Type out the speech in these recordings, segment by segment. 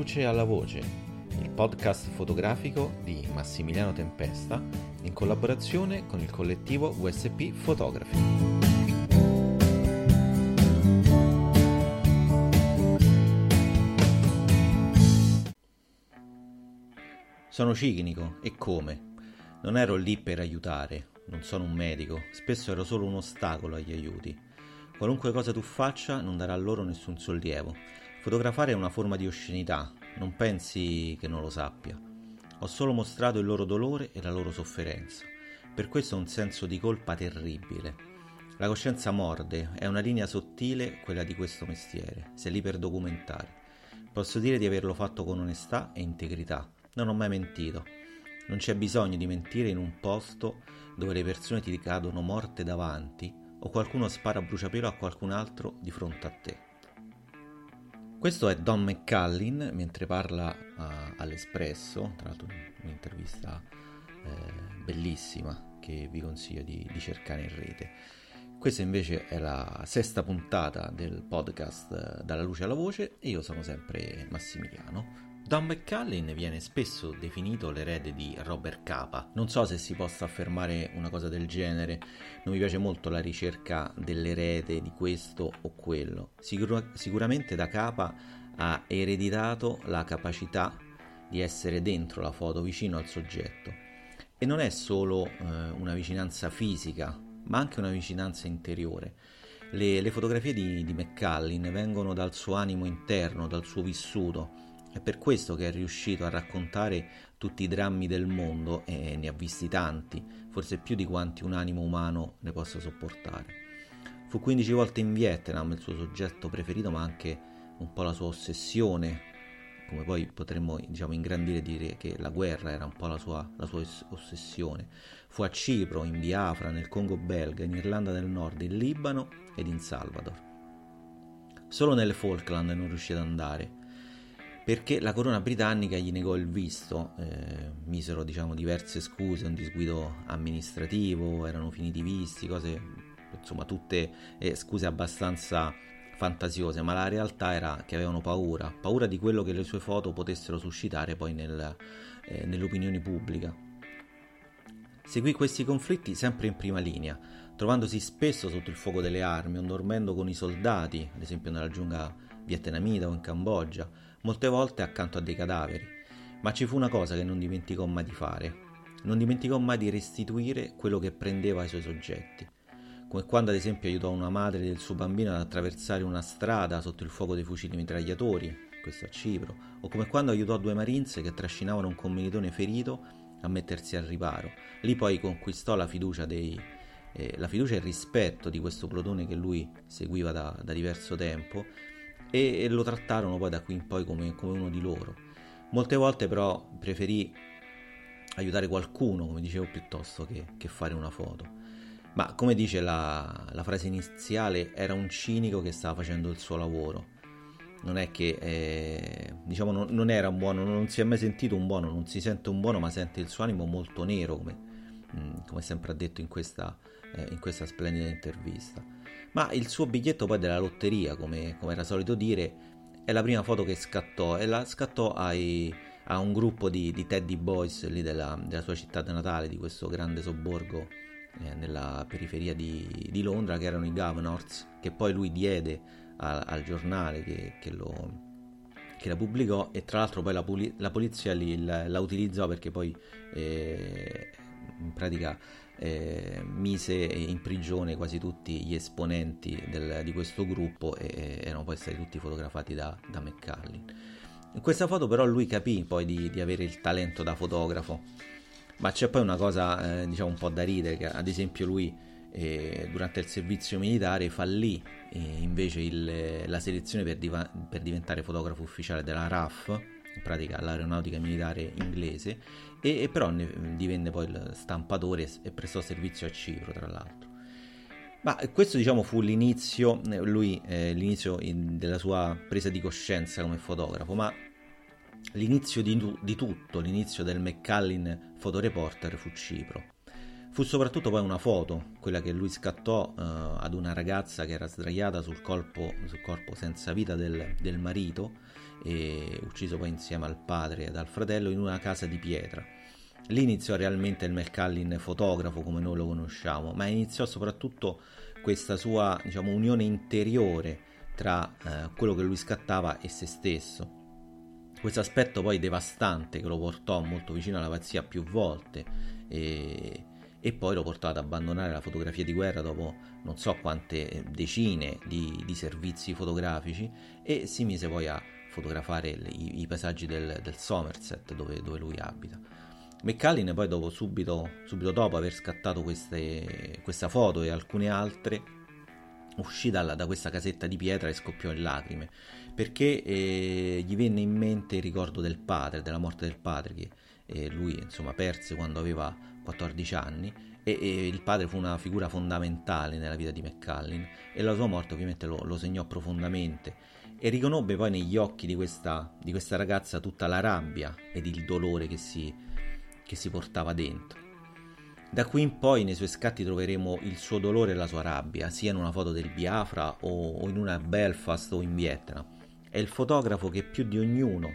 luce alla voce, il podcast fotografico di Massimiliano Tempesta in collaborazione con il collettivo USP Fotografi. Sono cinico e come? Non ero lì per aiutare, non sono un medico, spesso ero solo un ostacolo agli aiuti. Qualunque cosa tu faccia non darà loro nessun sollievo Fotografare è una forma di oscenità, non pensi che non lo sappia. Ho solo mostrato il loro dolore e la loro sofferenza. Per questo ho un senso di colpa terribile. La coscienza morde, è una linea sottile quella di questo mestiere, sei lì per documentare. Posso dire di averlo fatto con onestà e integrità. Non ho mai mentito. Non c'è bisogno di mentire in un posto dove le persone ti cadono morte davanti o qualcuno spara a bruciapelo a qualcun altro di fronte a te. Questo è Don McCallin mentre parla uh, all'Espresso, tra l'altro un'intervista eh, bellissima che vi consiglio di, di, cercare in rete. Questa invece è la sesta puntata del podcast uh, Dalla luce alla voce e io sono sempre Massimiliano. Don McCallin viene spesso definito l'erede di Robert Capa. Non so se si possa affermare una cosa del genere, non mi piace molto la ricerca dell'erede di questo o quello. Sicur- sicuramente da Capa ha ereditato la capacità di essere dentro la foto, vicino al soggetto. E non è solo eh, una vicinanza fisica, ma anche una vicinanza interiore. Le, le fotografie di, di McCallin vengono dal suo animo interno, dal suo vissuto è per questo che è riuscito a raccontare tutti i drammi del mondo e ne ha visti tanti, forse più di quanti un animo umano ne possa sopportare. Fu 15 volte in Vietnam il suo soggetto preferito, ma anche un po' la sua ossessione, come poi potremmo diciamo, ingrandire e dire che la guerra era un po' la sua, la sua ossessione. Fu a Cipro, in Biafra, nel Congo belga, in Irlanda del Nord, in Libano ed in Salvador. Solo nelle Falkland non riuscì ad andare perché la corona britannica gli negò il visto, eh, misero diciamo diverse scuse, un disguido amministrativo, erano finiti i visti, cose insomma tutte eh, scuse abbastanza fantasiose, ma la realtà era che avevano paura, paura di quello che le sue foto potessero suscitare poi nel, eh, nell'opinione pubblica. Seguì questi conflitti sempre in prima linea, trovandosi spesso sotto il fuoco delle armi o dormendo con i soldati, ad esempio nella giungla vietnamita o in Cambogia, molte volte accanto a dei cadaveri. Ma ci fu una cosa che non dimenticò mai di fare. Non dimenticò mai di restituire quello che prendeva ai suoi soggetti. Come quando ad esempio aiutò una madre del suo bambino ad attraversare una strada sotto il fuoco dei fucili mitragliatori, questo a Cipro, o come quando aiutò due marinze che trascinavano un commilitone ferito a mettersi al riparo. Lì poi conquistò la fiducia dei, eh, la fiducia e il rispetto di questo plotone che lui seguiva da, da diverso tempo e, lo trattarono poi da qui in poi come, come uno di loro. Molte volte però preferì aiutare qualcuno, come dicevo, piuttosto che, che fare una foto. Ma come dice la, la, frase iniziale, era un cinico che stava facendo il suo lavoro. Non è che, eh, diciamo, non, non, era un buono, non si è mai sentito un buono, non si sente un buono, ma sente il suo animo molto nero, come, mm, come sempre ha detto in questa, eh, in questa splendida intervista. Ma il suo biglietto poi della lotteria, come, come era solito dire, è la prima foto che scattò e la scattò ai, a un gruppo di, di Teddy Boys lì della, della, sua città natale, di questo grande sobborgo eh, nella periferia di, di, Londra, che erano i Governors, che poi lui diede a, al giornale che, che, lo, che, la pubblicò e tra l'altro poi la, la polizia li, la, la, utilizzò perché poi eh, in pratica eh, mise in prigione quasi tutti gli esponenti del, di questo gruppo e erano poi stati tutti fotografati da, da McCallin. In questa foto però lui capì poi di, di avere il talento da fotografo, ma c'è poi una cosa eh, diciamo un po' da ridere, che ad esempio lui eh, durante il servizio militare fallì eh, invece il, la selezione per, diva- per diventare fotografo ufficiale della RAF, in pratica l'aeronautica militare inglese, e, e però ne divenne poi il stampatore e prestò servizio a Cipro, tra l'altro. Ma questo diciamo fu l'inizio, lui, eh, l'inizio in, della sua presa di coscienza come fotografo, ma l'inizio di, di tutto, l'inizio del Macallan fotoreporter fu Cipro. Fu soprattutto poi una foto, quella che lui scattò uh, ad una ragazza che era sdraiata sul, colpo, sul corpo senza vita del, del marito e ucciso poi insieme al padre ed al fratello in una casa di pietra. Lì iniziò realmente il McCallin fotografo come noi lo conosciamo, ma iniziò soprattutto questa sua diciamo, unione interiore tra eh, quello che lui scattava e se stesso. Questo aspetto poi devastante che lo portò molto vicino alla pazzia più volte e, e poi lo portò ad abbandonare la fotografia di guerra dopo non so quante decine di, di servizi fotografici e si mise poi a fotografare i, i paesaggi del, del Somerset dove, dove, lui abita. McCallin poi dopo, subito, subito dopo aver scattato queste, questa foto e alcune altre uscì dalla, da questa casetta di pietra e scoppiò in lacrime perché eh, gli venne in mente il ricordo del padre, della morte del padre che eh, lui insomma perse quando aveva 14 anni e, e, il padre fu una figura fondamentale nella vita di McCallin e la sua morte ovviamente lo, lo segnò profondamente e riconobbe poi negli occhi di questa, di questa ragazza tutta la rabbia ed il dolore che si, che si portava dentro. Da qui in poi nei suoi scatti troveremo il suo dolore e la sua rabbia, sia in una foto del Biafra o, in una Belfast o in Vietnam. È il fotografo che più di ognuno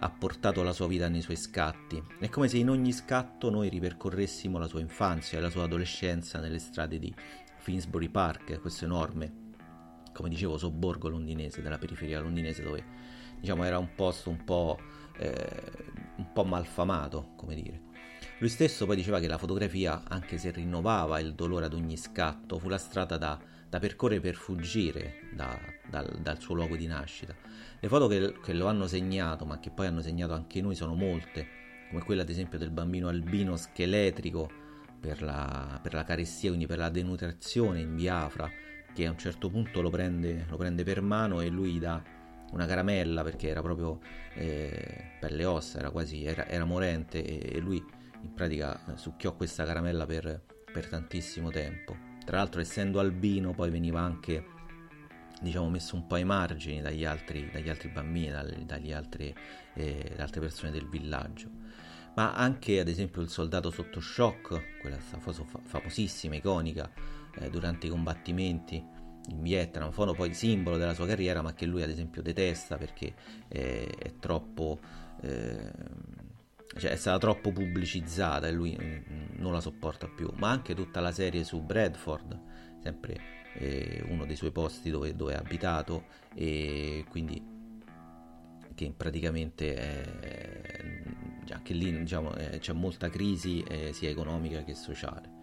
ha portato la sua vita nei suoi scatti. È come se in ogni scatto noi ripercorressimo la sua infanzia e la sua adolescenza nelle strade di Finsbury Park, questo enorme, come dicevo, sobborgo londinese, della periferia londinese, dove diciamo era un posto un po', eh, un po' malfamato, come dire. Lui stesso poi diceva che la fotografia, anche se rinnovava il dolore ad ogni scatto, fu la strada da, da percorrere per fuggire da, dal, dal, suo luogo di nascita. Le foto che, che, lo hanno segnato, ma che poi hanno segnato anche noi, sono molte, come quella ad esempio del bambino albino scheletrico per la, per la carestia, quindi per la denutrizione in Biafra, che a un certo punto lo prende, lo prende per mano e lui gli dà una caramella perché era proprio eh, pelle e ossa, era quasi era, era morente e, e lui in pratica succhiò questa caramella per, per tantissimo tempo. Tra l'altro essendo albino poi veniva anche diciamo messo un po' ai margini dagli altri, dagli altri bambini, dagli, dagli eh, altre persone del villaggio. Ma anche ad esempio il soldato sotto shock, quella famosissima, iconica, eh, durante i combattimenti in Vietnam, foto poi simbolo della sua carriera, ma che lui ad esempio detesta perché eh, è troppo eh, cioè è stata troppo pubblicizzata e lui mm, non la sopporta più, ma anche tutta la serie su Bradford, sempre eh, uno dei suoi posti dove, dove ha abitato e quindi che praticamente è, anche lì diciamo, è, c'è molta crisi eh, sia economica che sociale.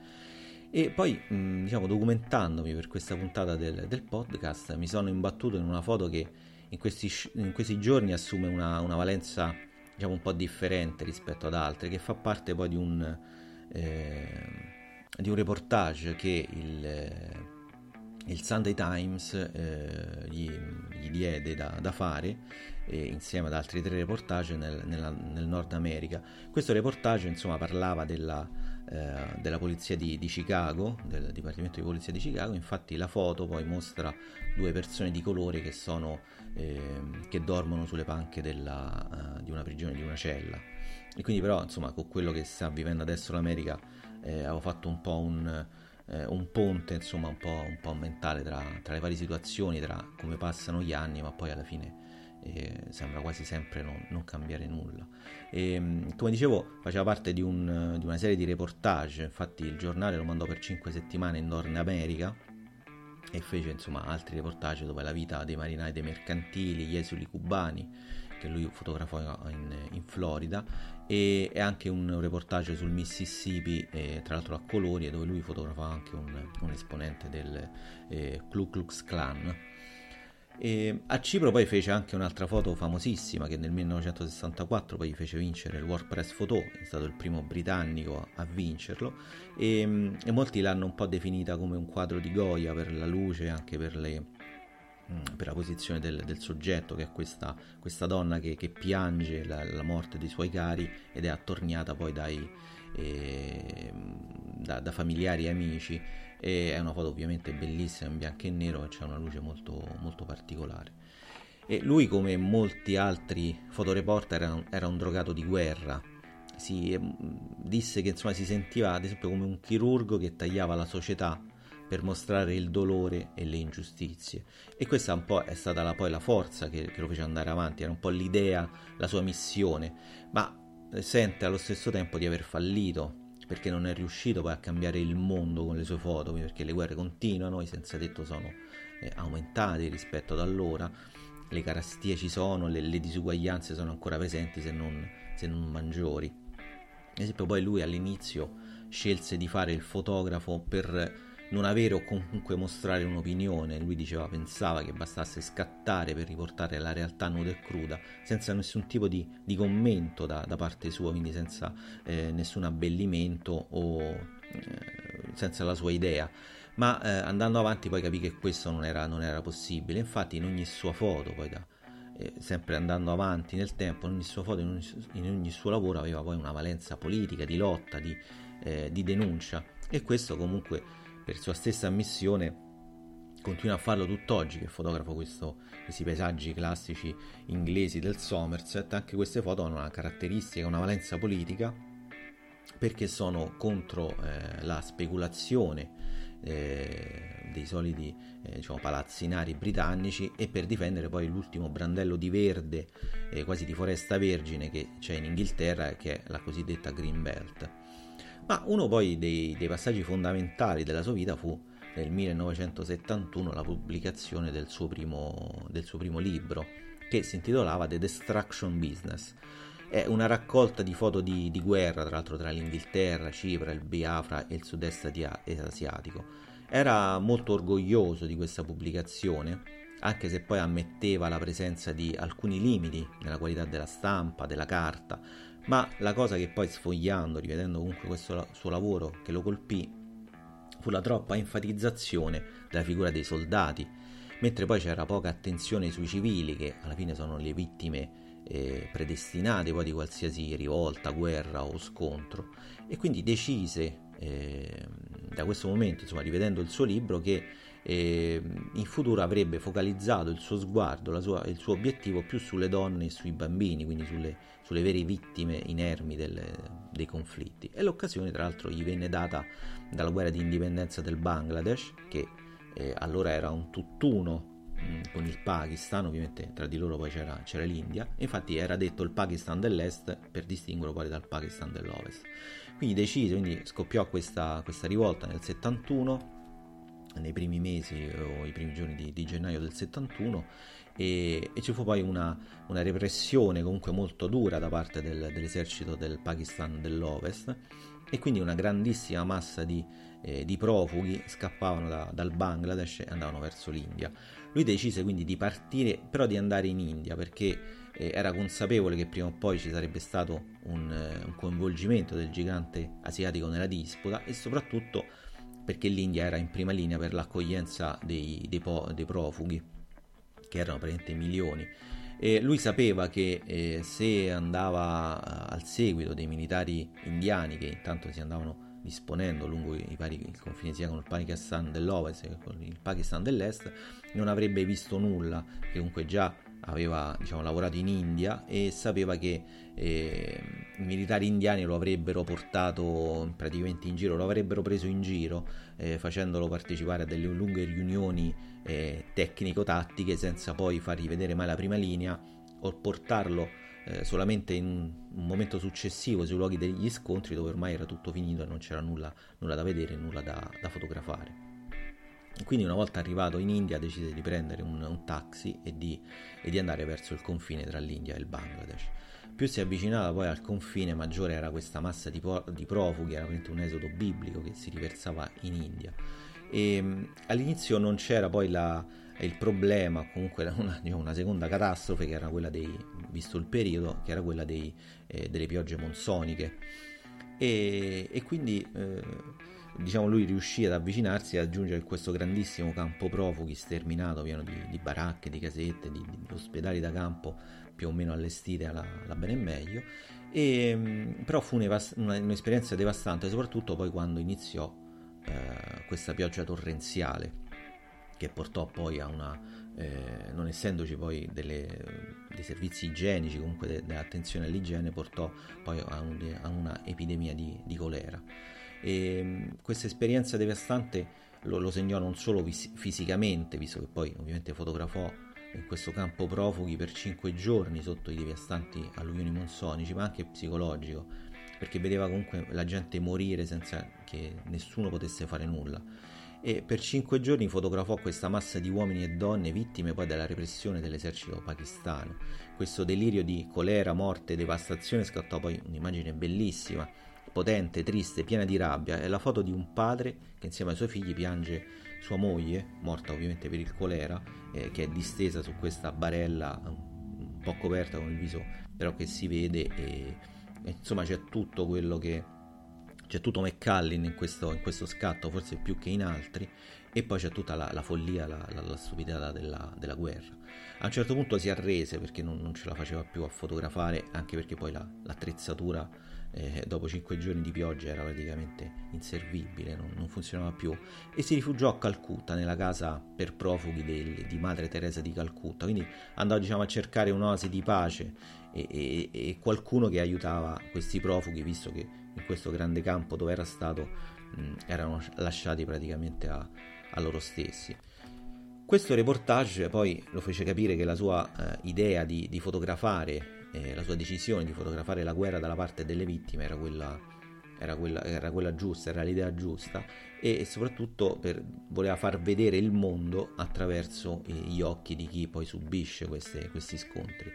E poi, mh, mm, diciamo, documentandomi per questa puntata del, del, podcast, mi sono imbattuto in una foto che in questi, in questi giorni assume una, una valenza diciamo un po' differente rispetto ad altre, che fa parte poi di un, eh, di un reportage che il, eh, il Sunday Times eh, gli, gli, diede da, da fare eh, insieme ad altri tre reportage nel, nella, nel, Nord America. Questo reportage insomma parlava della, eh, della polizia di, di, Chicago, del Dipartimento di Polizia di Chicago, infatti la foto poi mostra due persone di colore che sono eh, che dormono sulle panche della, uh, di una prigione, di una cella. E quindi però, insomma, con quello che sta vivendo adesso l'America, eh, avevo fatto un po' un, eh, un ponte, insomma, un po', un po mentale tra, tra, le varie situazioni, tra come passano gli anni, ma poi alla fine eh, sembra quasi sempre non, non cambiare nulla. E, come dicevo, faceva parte di, un, di una serie di reportage, infatti il giornale lo mandò per 5 settimane in Nord America e fece insomma altri reportage dove la vita dei marinai dei mercantili, gli esuli cubani che lui fotografò in, in Florida e, e, anche un reportage sul Mississippi eh, tra l'altro a colori dove lui fotografò anche un, un esponente del eh, Ku Klux Klan e a Cipro poi fece anche un'altra foto famosissima che nel 1964 poi fece vincere il World Press Photo, è stato il primo britannico a vincerlo. E, e molti l'hanno un po' definita come un quadro di Goya per la luce anche per, le, mm, per la posizione del, del, soggetto che è questa, questa donna che, che piange la, la, morte dei suoi cari ed è attorniata poi dai, eh, da, da familiari e amici e è una foto ovviamente bellissima in bianco e nero e c'è una luce molto, molto particolare. E lui, come molti altri fotoreporter, era un, era un drogato di guerra. Si, disse che insomma, si sentiva ad esempio come un chirurgo che tagliava la società per mostrare il dolore e le ingiustizie. E questa un po' è stata la, poi la forza che, che lo fece andare avanti, era un po' l'idea, la sua missione, ma sente allo stesso tempo di aver fallito perché non è riuscito poi a cambiare il mondo con le sue foto, perché le guerre continuano, i senza tetto sono eh, aumentati rispetto ad allora, le carestie ci sono, le, le disuguaglianze sono ancora presenti se non, se non maggiori. Ad esempio poi lui all'inizio scelse di fare il fotografo per non avere o comunque mostrare un'opinione. Lui diceva, pensava che bastasse scattare per riportare la realtà nuda e cruda, senza nessun tipo di, di commento da, da, parte sua, quindi senza eh, nessun abbellimento o eh, senza la sua idea. Ma eh, andando avanti poi capì che questo non era, non era possibile. Infatti in ogni sua foto, poi da, eh, sempre andando avanti nel tempo, in ogni sua foto, in ogni, in ogni suo lavoro aveva poi una valenza politica, di lotta, di, eh, di denuncia. E questo comunque per sua stessa ammissione continua a farlo tutt'oggi che fotografo questo, questi paesaggi classici inglesi del Somerset. Anche queste foto hanno una caratteristica, una valenza politica perché sono contro eh, la speculazione eh, dei soliti eh, diciamo, palazzinari britannici e per difendere poi l'ultimo brandello di verde eh, quasi di foresta vergine che c'è in Inghilterra che è la cosiddetta Green Belt ma uno poi dei, dei passaggi fondamentali della sua vita fu nel 1971 la pubblicazione del suo primo, del suo primo libro, che si intitolava The Destruction Business. È una raccolta di foto di, di, guerra, tra l'altro tra l'Inghilterra, Cipro, il Biafra e il sud-est asiatico. Era molto orgoglioso di questa pubblicazione, anche se poi ammetteva la presenza di alcuni limiti nella qualità della stampa, della carta, ma la cosa che poi sfogliando, rivedendo comunque questo suo lavoro che lo colpì, fu la troppa enfatizzazione della figura dei soldati, mentre poi c'era poca attenzione sui civili, che alla fine sono le vittime eh, predestinate poi di qualsiasi rivolta, guerra o scontro, e quindi decise eh, da questo momento, insomma, rivedendo il suo libro, che eh, in futuro avrebbe focalizzato il suo sguardo, sua, il suo obiettivo più sulle donne e sui bambini, quindi sulle, sulle vere vittime inermi del, dei conflitti. E l'occasione, tra l'altro, gli venne data dalla guerra di indipendenza del Bangladesh, che eh, allora era un tutt'uno mm, con il Pakistan, ovviamente tra di loro poi c'era, c'era, l'India, infatti era detto il Pakistan dell'est per distinguerlo poi dal Pakistan dell'ovest. Quindi decise, quindi scoppiò questa, questa rivolta nel 71 nei primi mesi o i primi giorni di, di gennaio del 71 e, e, ci fu poi una, una, repressione comunque molto dura da parte del, dell'esercito del Pakistan dell'Ovest e quindi una grandissima massa di, eh, di profughi scappavano da, dal Bangladesh e andavano verso l'India. Lui decise quindi di partire, però di andare in India perché eh, era consapevole che prima o poi ci sarebbe stato un, eh, un coinvolgimento del gigante asiatico nella disputa e soprattutto perché l'India era in prima linea per l'accoglienza dei, dei, po- dei profughi, che erano praticamente milioni. E lui sapeva che eh, se andava eh, al seguito dei militari indiani che intanto si andavano disponendo lungo i vari il confine sia con il Pakistan dell'Ovest che con il Pakistan dell'Est, non avrebbe visto nulla, che comunque già aveva diciamo, lavorato in India e sapeva che eh, i militari indiani lo avrebbero portato praticamente in giro, lo avrebbero preso in giro eh, facendolo partecipare a delle lunghe riunioni eh, tecnico-tattiche senza poi fargli vedere mai la prima linea o portarlo eh, solamente in un momento successivo sui luoghi degli scontri dove ormai era tutto finito e non c'era nulla, nulla da vedere, nulla da, da fotografare. Quindi una volta arrivato in India decise di prendere un, un taxi e di, e di, andare verso il confine tra l'India e il Bangladesh. Più si avvicinava poi al confine, maggiore era questa massa di, po- di profughi, era veramente un esodo biblico che si riversava in India. E, um, all'inizio non c'era poi la, il problema, comunque una, diciamo, una, seconda catastrofe che era quella dei, visto il periodo, che era quella dei, eh, delle piogge monsoniche. E, e quindi... Eh, diciamo, lui riuscì ad avvicinarsi e ad aggiungere questo grandissimo campo profughi sterminato, pieno di, di baracche, di casette, di, di, ospedali da campo più o meno allestite alla, alla bene e meglio. E, però fu un'esperienza devastante, soprattutto poi quando iniziò eh, questa pioggia torrenziale che portò poi a una, eh, non essendoci poi delle, dei servizi igienici, comunque de, dell'attenzione all'igiene, portò poi a, un, a una epidemia di, di colera. E ehm, questa esperienza devastante lo, lo segnò non solo vis- fisicamente, visto che poi ovviamente fotografò in questo campo profughi per cinque giorni sotto i devastanti alluvioni monsonici, ma anche psicologico, perché vedeva comunque la gente morire senza che nessuno potesse fare nulla. E per cinque giorni fotografò questa massa di uomini e donne vittime poi della repressione dell'esercito pakistano. Questo delirio di colera, morte, devastazione scattò poi un'immagine bellissima, potente, triste, piena di rabbia. È la foto di un padre che insieme ai suoi figli piange sua moglie, morta ovviamente per il colera, eh, che è distesa su questa barella un po' coperta con il viso, però che si vede e, e insomma c'è tutto quello che c'è tutto McCallin in questo, in questo, scatto, forse più che in altri, e poi c'è tutta la, la follia, la, la, la stupidità della, della, guerra. A un certo punto si arrese perché non, non, ce la faceva più a fotografare, anche perché poi l'attrezzatura eh, dopo cinque giorni di pioggia era praticamente inservibile, non, non, funzionava più, e si rifugiò a Calcutta, nella casa per profughi del, di Madre Teresa di Calcutta, quindi andò diciamo, a cercare un'oasi di pace e, e, e, qualcuno che aiutava questi profughi, visto che in questo grande campo dove era stato mh, erano lasciati praticamente a, a loro stessi. Questo reportage poi lo fece capire che la sua eh, idea di, di fotografare eh, la sua decisione di fotografare la guerra dalla parte delle vittime era quella, era quella, era quella giusta, era l'idea giusta e soprattutto per, voleva far vedere il mondo attraverso gli occhi di chi poi subisce queste, questi scontri.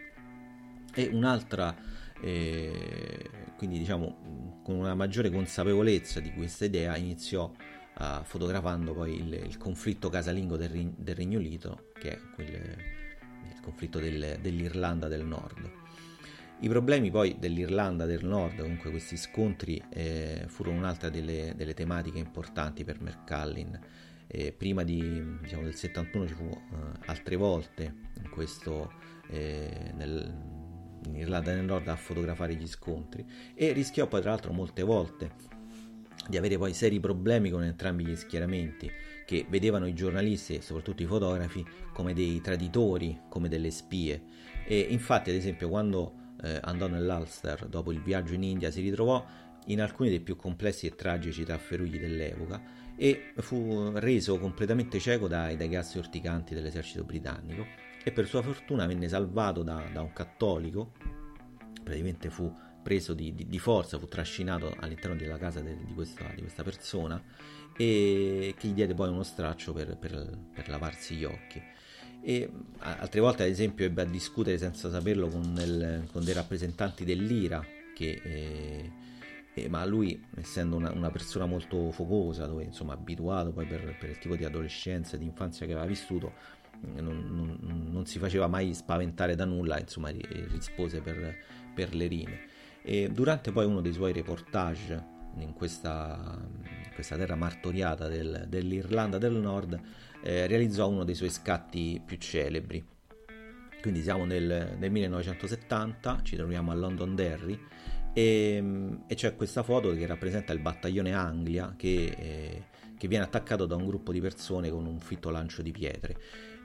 E un'altra, eh, quindi diciamo con una maggiore consapevolezza di questa idea, iniziò uh, fotografando poi il, il, conflitto casalingo del, del Regno Unito, che è quel, il conflitto del, dell'Irlanda del Nord. I problemi poi dell'Irlanda del Nord, comunque questi scontri, eh, furono un'altra delle, delle, tematiche importanti per Mercallin. Eh, prima di, diciamo, del 71 ci fu eh, altre volte in, questo, eh, nel, in Irlanda del Nord a fotografare gli scontri e rischiò poi tra l'altro molte volte di avere poi seri problemi con entrambi gli schieramenti che vedevano i giornalisti e soprattutto i fotografi come dei traditori, come delle spie. E infatti, ad esempio, quando eh, andò nell'Ulster. Dopo il viaggio in India, si ritrovò in alcuni dei più complessi e tragici trafferugli dell'epoca e fu reso completamente cieco dai, dai gas urticanti dell'esercito britannico e per sua fortuna venne salvato da, da un cattolico, praticamente fu preso di, di, di, forza, fu trascinato all'interno della casa de, di, questa, di, questa, persona e che gli diede poi uno straccio per, per, per lavarsi gli occhi e altre volte ad esempio ebbe a discutere senza saperlo con, il, con dei rappresentanti dell'IRA che, eh, eh, ma lui essendo una, una, persona molto focosa dove insomma abituato poi per, per il tipo di adolescenza e di infanzia che aveva vissuto non, non, non, si faceva mai spaventare da nulla insomma rispose per, per le rime. E durante poi uno dei suoi reportage in questa, in questa terra martoriata del, dell'Irlanda del Nord eh, realizzò uno dei suoi scatti più celebri. Quindi siamo nel, nel 1970, ci troviamo a Londonderry e, e, c'è questa foto che rappresenta il battaglione Anglia che, eh, che, viene attaccato da un gruppo di persone con un fitto lancio di pietre.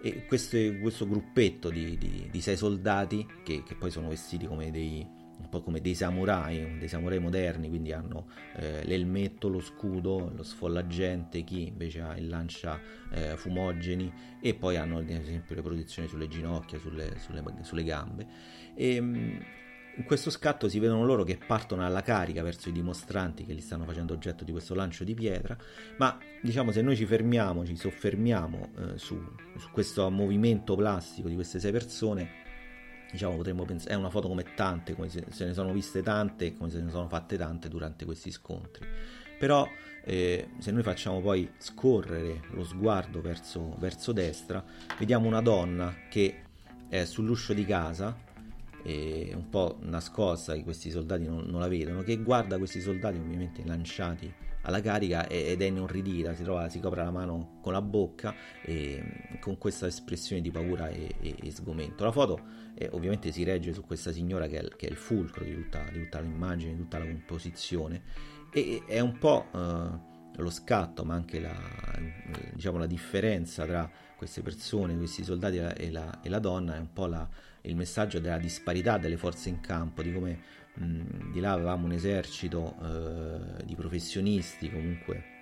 E queste, questo gruppetto di, di, di sei soldati, che, che, poi sono vestiti come dei, po' come dei samurai, dei samurai moderni, quindi hanno eh, l'elmetto, lo scudo, lo sfollagente, chi invece ha il lancia eh, fumogeni e poi hanno ad esempio le protezioni sulle ginocchia, sulle, sulle, sulle gambe. E, mm, in questo scatto si vedono loro che partono alla carica verso i dimostranti che li stanno facendo oggetto di questo lancio di pietra, ma diciamo se noi ci fermiamo, ci soffermiamo eh, su, su questo movimento plastico di queste sei persone, diciamo potremmo pensare, è una foto come tante, come se, se ne sono viste tante e come se ne sono fatte tante durante questi scontri. Però eh, se noi facciamo poi scorrere lo sguardo verso, verso destra, vediamo una donna che è sull'uscio di casa, e un po' nascosta, che questi soldati non, non, la vedono, che guarda questi soldati ovviamente lanciati alla carica ed è inorridita, si, trova, si copre la mano con la bocca e, con questa espressione di paura e, e, e sgomento. La foto eh, ovviamente si regge su questa signora che è, che è il fulcro di tutta, di tutta, l'immagine, di tutta la composizione. E è un po' eh, lo scatto ma anche la, diciamo, la differenza tra queste persone, questi soldati e la, e la donna è un po' la, il messaggio della disparità delle forze in campo, di come mh, di là avevamo un esercito eh, di professionisti comunque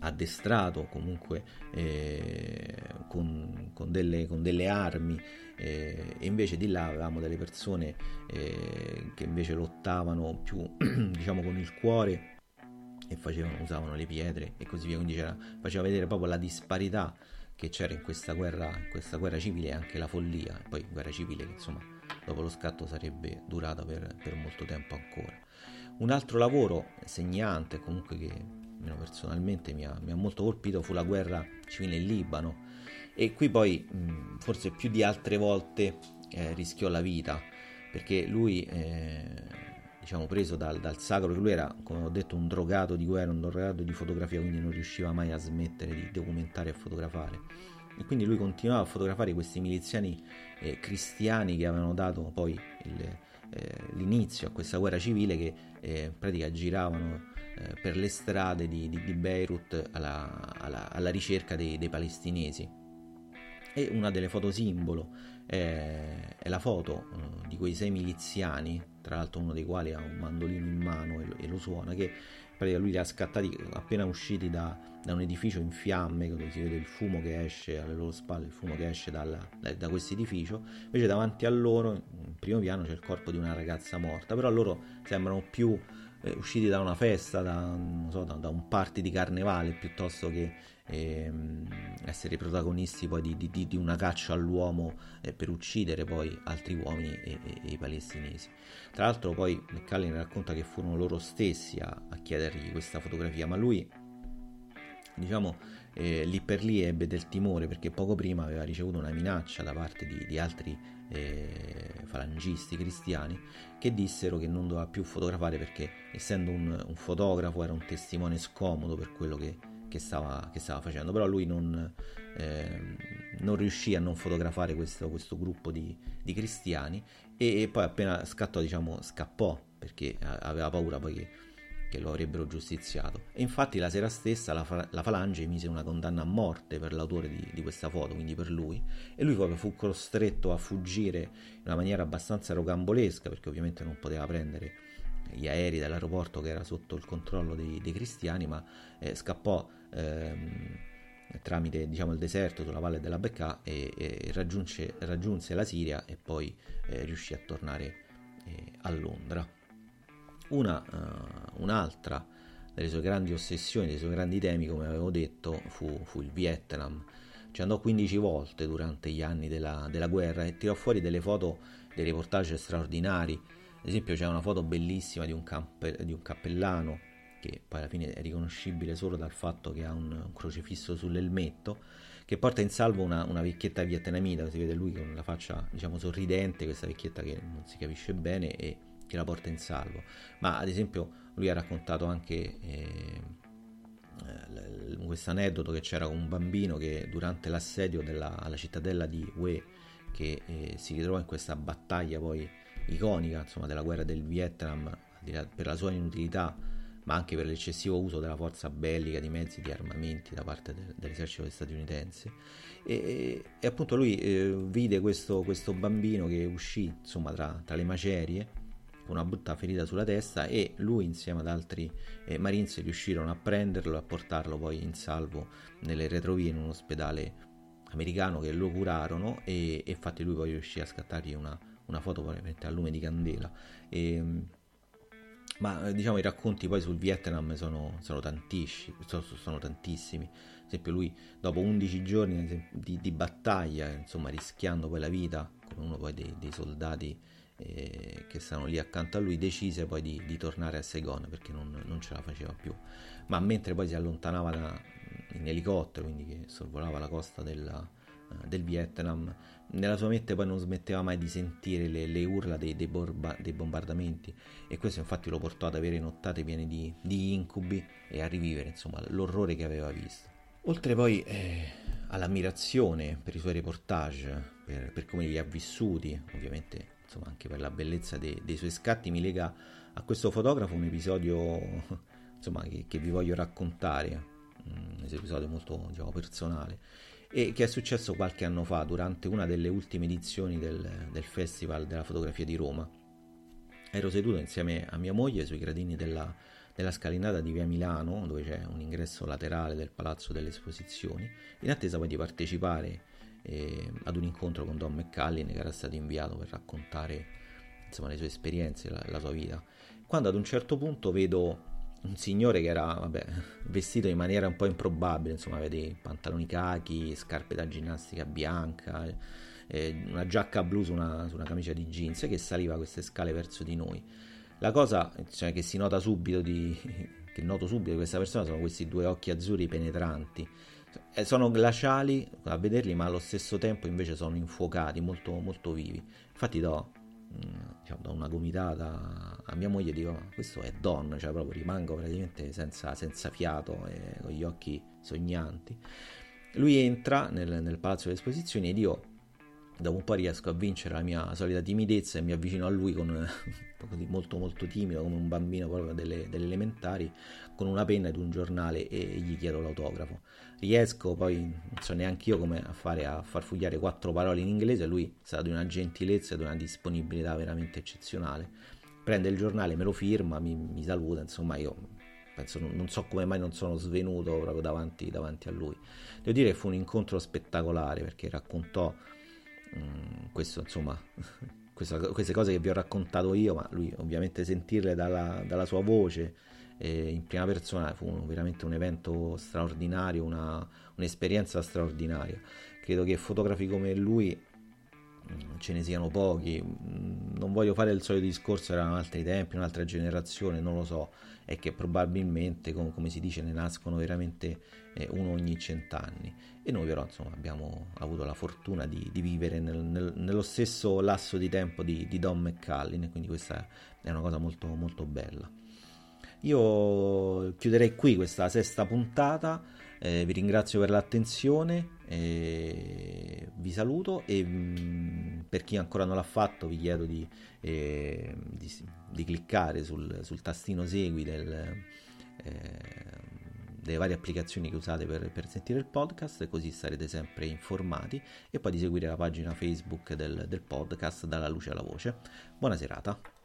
addestrato comunque eh, con, con, delle, con, delle, armi eh, e invece di là avevamo delle persone eh, che invece lottavano più diciamo con il cuore e facevano, usavano le pietre e così via. Quindi faceva vedere proprio la disparità che c'era in questa guerra, in questa guerra civile e anche la follia. Poi guerra civile che insomma dopo lo scatto sarebbe durata per, per molto tempo ancora. Un altro lavoro segnante comunque che almeno personalmente mi ha, mi ha molto colpito, fu la guerra civile in Libano. E qui poi mh, forse più di altre volte eh, rischiò la vita perché lui eh, diciamo preso dal, dal, sacro che lui era come ho detto un drogato di guerra un drogato di fotografia quindi non riusciva mai a smettere di documentare e fotografare. E quindi lui continuava a fotografare questi miliziani eh, cristiani che avevano dato poi il, eh, l'inizio a questa guerra civile che eh, in pratica giravano eh, per le strade di, di, di Beirut alla, alla, alla ricerca dei, dei, palestinesi. E una delle foto simbolo è, è la foto uh, di quei sei miliziani, tra l'altro uno dei quali ha un mandolino in mano e lo, e lo suona, che pratica lui li ha scattati appena usciti da, da, un edificio in fiamme, dove si vede il fumo che esce alle loro spalle, il fumo che esce dalla, da, da questo edificio, invece davanti a loro, in primo piano, c'è il corpo di una ragazza morta, però loro sembrano più eh, usciti da una festa, da, so, da, da, un party di carnevale, piuttosto che ehm, essere protagonisti poi di, di, di, una caccia all'uomo eh, per uccidere poi altri uomini e, e, e, i palestinesi. Tra l'altro poi McCallin racconta che furono loro stessi a, a chiedergli questa fotografia, ma lui diciamo eh, lì per lì ebbe del timore perché poco prima aveva ricevuto una minaccia da parte di, di altri eh, falangisti cristiani che dissero che non doveva più fotografare perché essendo un, un fotografo era un testimone scomodo per quello che, che, stava, che stava, facendo. Però lui non, eh, non, riuscì a non fotografare questo, questo gruppo di, di cristiani e, e, poi appena scattò diciamo scappò perché aveva paura poi che che lo avrebbero giustiziato. E infatti la sera stessa la, la Falange mise una condanna a morte per l'autore di, di, questa foto, quindi per lui, e lui proprio fu costretto a fuggire in una maniera abbastanza rocambolesca, perché ovviamente non poteva prendere gli aerei dall'aeroporto che era sotto il controllo dei, dei cristiani, ma eh, scappò ehm, tramite diciamo, il deserto sulla valle della Beccà e, e raggiunse, raggiunse, la Siria e poi eh, riuscì a tornare eh, a Londra. Una, uh, un'altra delle sue grandi ossessioni, dei suoi grandi temi, come avevo detto, fu, fu, il Vietnam. Ci andò 15 volte durante gli anni della, della guerra e tirò fuori delle foto, dei reportage straordinari. Ad esempio c'è una foto bellissima di un, campe, di un cappellano che poi alla fine è riconoscibile solo dal fatto che ha un, un crocefisso sull'elmetto, che porta in salvo una, una, vecchietta vietnamita, si vede lui con la faccia diciamo sorridente, questa vecchietta che non si capisce bene e che la porta in salvo. Ma ad esempio lui ha raccontato anche eh, questo aneddoto che c'era un bambino che durante l'assedio della, alla cittadella di Hue che eh, si ritrovò in questa battaglia poi iconica insomma, della guerra del Vietnam per la sua inutilità ma anche per l'eccessivo uso della forza bellica di mezzi di armamenti da parte del, dell'esercito statunitense e, e appunto lui eh, vide questo, questo, bambino che uscì insomma tra, tra le macerie una brutta ferita sulla testa e lui insieme ad altri eh, Marines riuscirono a prenderlo e a portarlo poi in salvo nelle retrovie in un ospedale americano che lo curarono e, e infatti lui poi riuscì a scattargli una, una foto probabilmente a lume di candela. E, ehm, ma diciamo i racconti poi sul Vietnam sono, sono, tantissimi, sono, sono tantissimi. Ad esempio lui dopo 11 giorni di, di, battaglia insomma rischiando poi la vita come uno poi dei, dei soldati eh, che stanno lì accanto a lui, decise poi di, di tornare a Saigon perché non, non, ce la faceva più. Ma mentre poi si allontanava da, in elicottero, quindi che sorvolava la costa della, uh, del Vietnam, nella sua mente poi non smetteva mai di sentire le, le urla dei, dei, borba, dei, bombardamenti e questo infatti lo portò ad avere nottate piene di, di incubi e a rivivere insomma l'orrore che aveva visto. Oltre poi eh, all'ammirazione per i suoi reportage, per, per come li ha vissuti, ovviamente insomma anche per la bellezza de- dei suoi scatti, mi lega a questo fotografo un episodio insomma, che, che vi voglio raccontare, un episodio molto diciamo, personale, e che è successo qualche anno fa durante una delle ultime edizioni del, del Festival della fotografia di Roma. Ero seduto insieme a mia moglie sui gradini della, nella scalinata di via Milano, dove c'è un ingresso laterale del Palazzo delle Esposizioni, in attesa poi di partecipare eh, ad un incontro con Don McCallin che era stato inviato per raccontare insomma, le sue esperienze, la, la, sua vita. Quando ad un certo punto vedo un signore che era vabbè, vestito in maniera un po' improbabile, insomma, vedi pantaloni cachi, scarpe da ginnastica bianca, eh, una giacca blu su una, su una, camicia di jeans che saliva queste scale verso di noi. La cosa cioè, che si nota subito di, che noto subito di questa persona sono questi due occhi azzurri penetranti eh, sono glaciali a vederli, ma allo stesso tempo invece sono infuocati, molto, molto vivi. Infatti do, mm, diciamo, do una gomitata a mia moglie e dico, ma questo è Don, cioè proprio rimango praticamente senza, senza fiato e con gli occhi sognanti. Lui entra nel, nel palazzo delle esposizioni ed io dopo un po' riesco a vincere la mia solita timidezza e mi avvicino a lui con, molto molto timido come un bambino proprio delle, delle, elementari con una penna ed un giornale e gli chiedo l'autografo. Riesco poi non so neanche io come a fare a far fugliare quattro parole in inglese lui è stato di una gentilezza e di una disponibilità veramente eccezionale. Prende il giornale me lo firma mi, mi saluta insomma io penso non so come mai non sono svenuto proprio davanti, davanti a lui. Devo dire che fu un incontro spettacolare perché raccontò Mm, questo insomma questa, queste cose che vi ho raccontato io ma lui ovviamente sentirle dalla, dalla sua voce eh, in prima persona fu veramente un evento straordinario una, un'esperienza straordinaria. Credo che fotografi come lui mm, ce ne siano pochi. Mm, non voglio fare il solito discorso erano altri tempi un'altra generazione non lo so. È che probabilmente come, come si dice ne nascono veramente eh, uno ogni cent'anni. E noi però insomma abbiamo avuto la fortuna di, di vivere nel, nel, nello stesso lasso di tempo di, di Don McCallin quindi questa è una cosa molto molto bella. Io chiuderei qui questa sesta puntata eh, vi ringrazio per l'attenzione eh, vi saluto e mh, mm, per chi ancora non l'ha fatto vi chiedo di, eh, di, di cliccare sul, sul, tastino segui del, eh, delle varie applicazioni che usate per, per, sentire il podcast, così sarete sempre informati, e poi di seguire la pagina Facebook del, del podcast Dalla luce alla voce. Buona serata.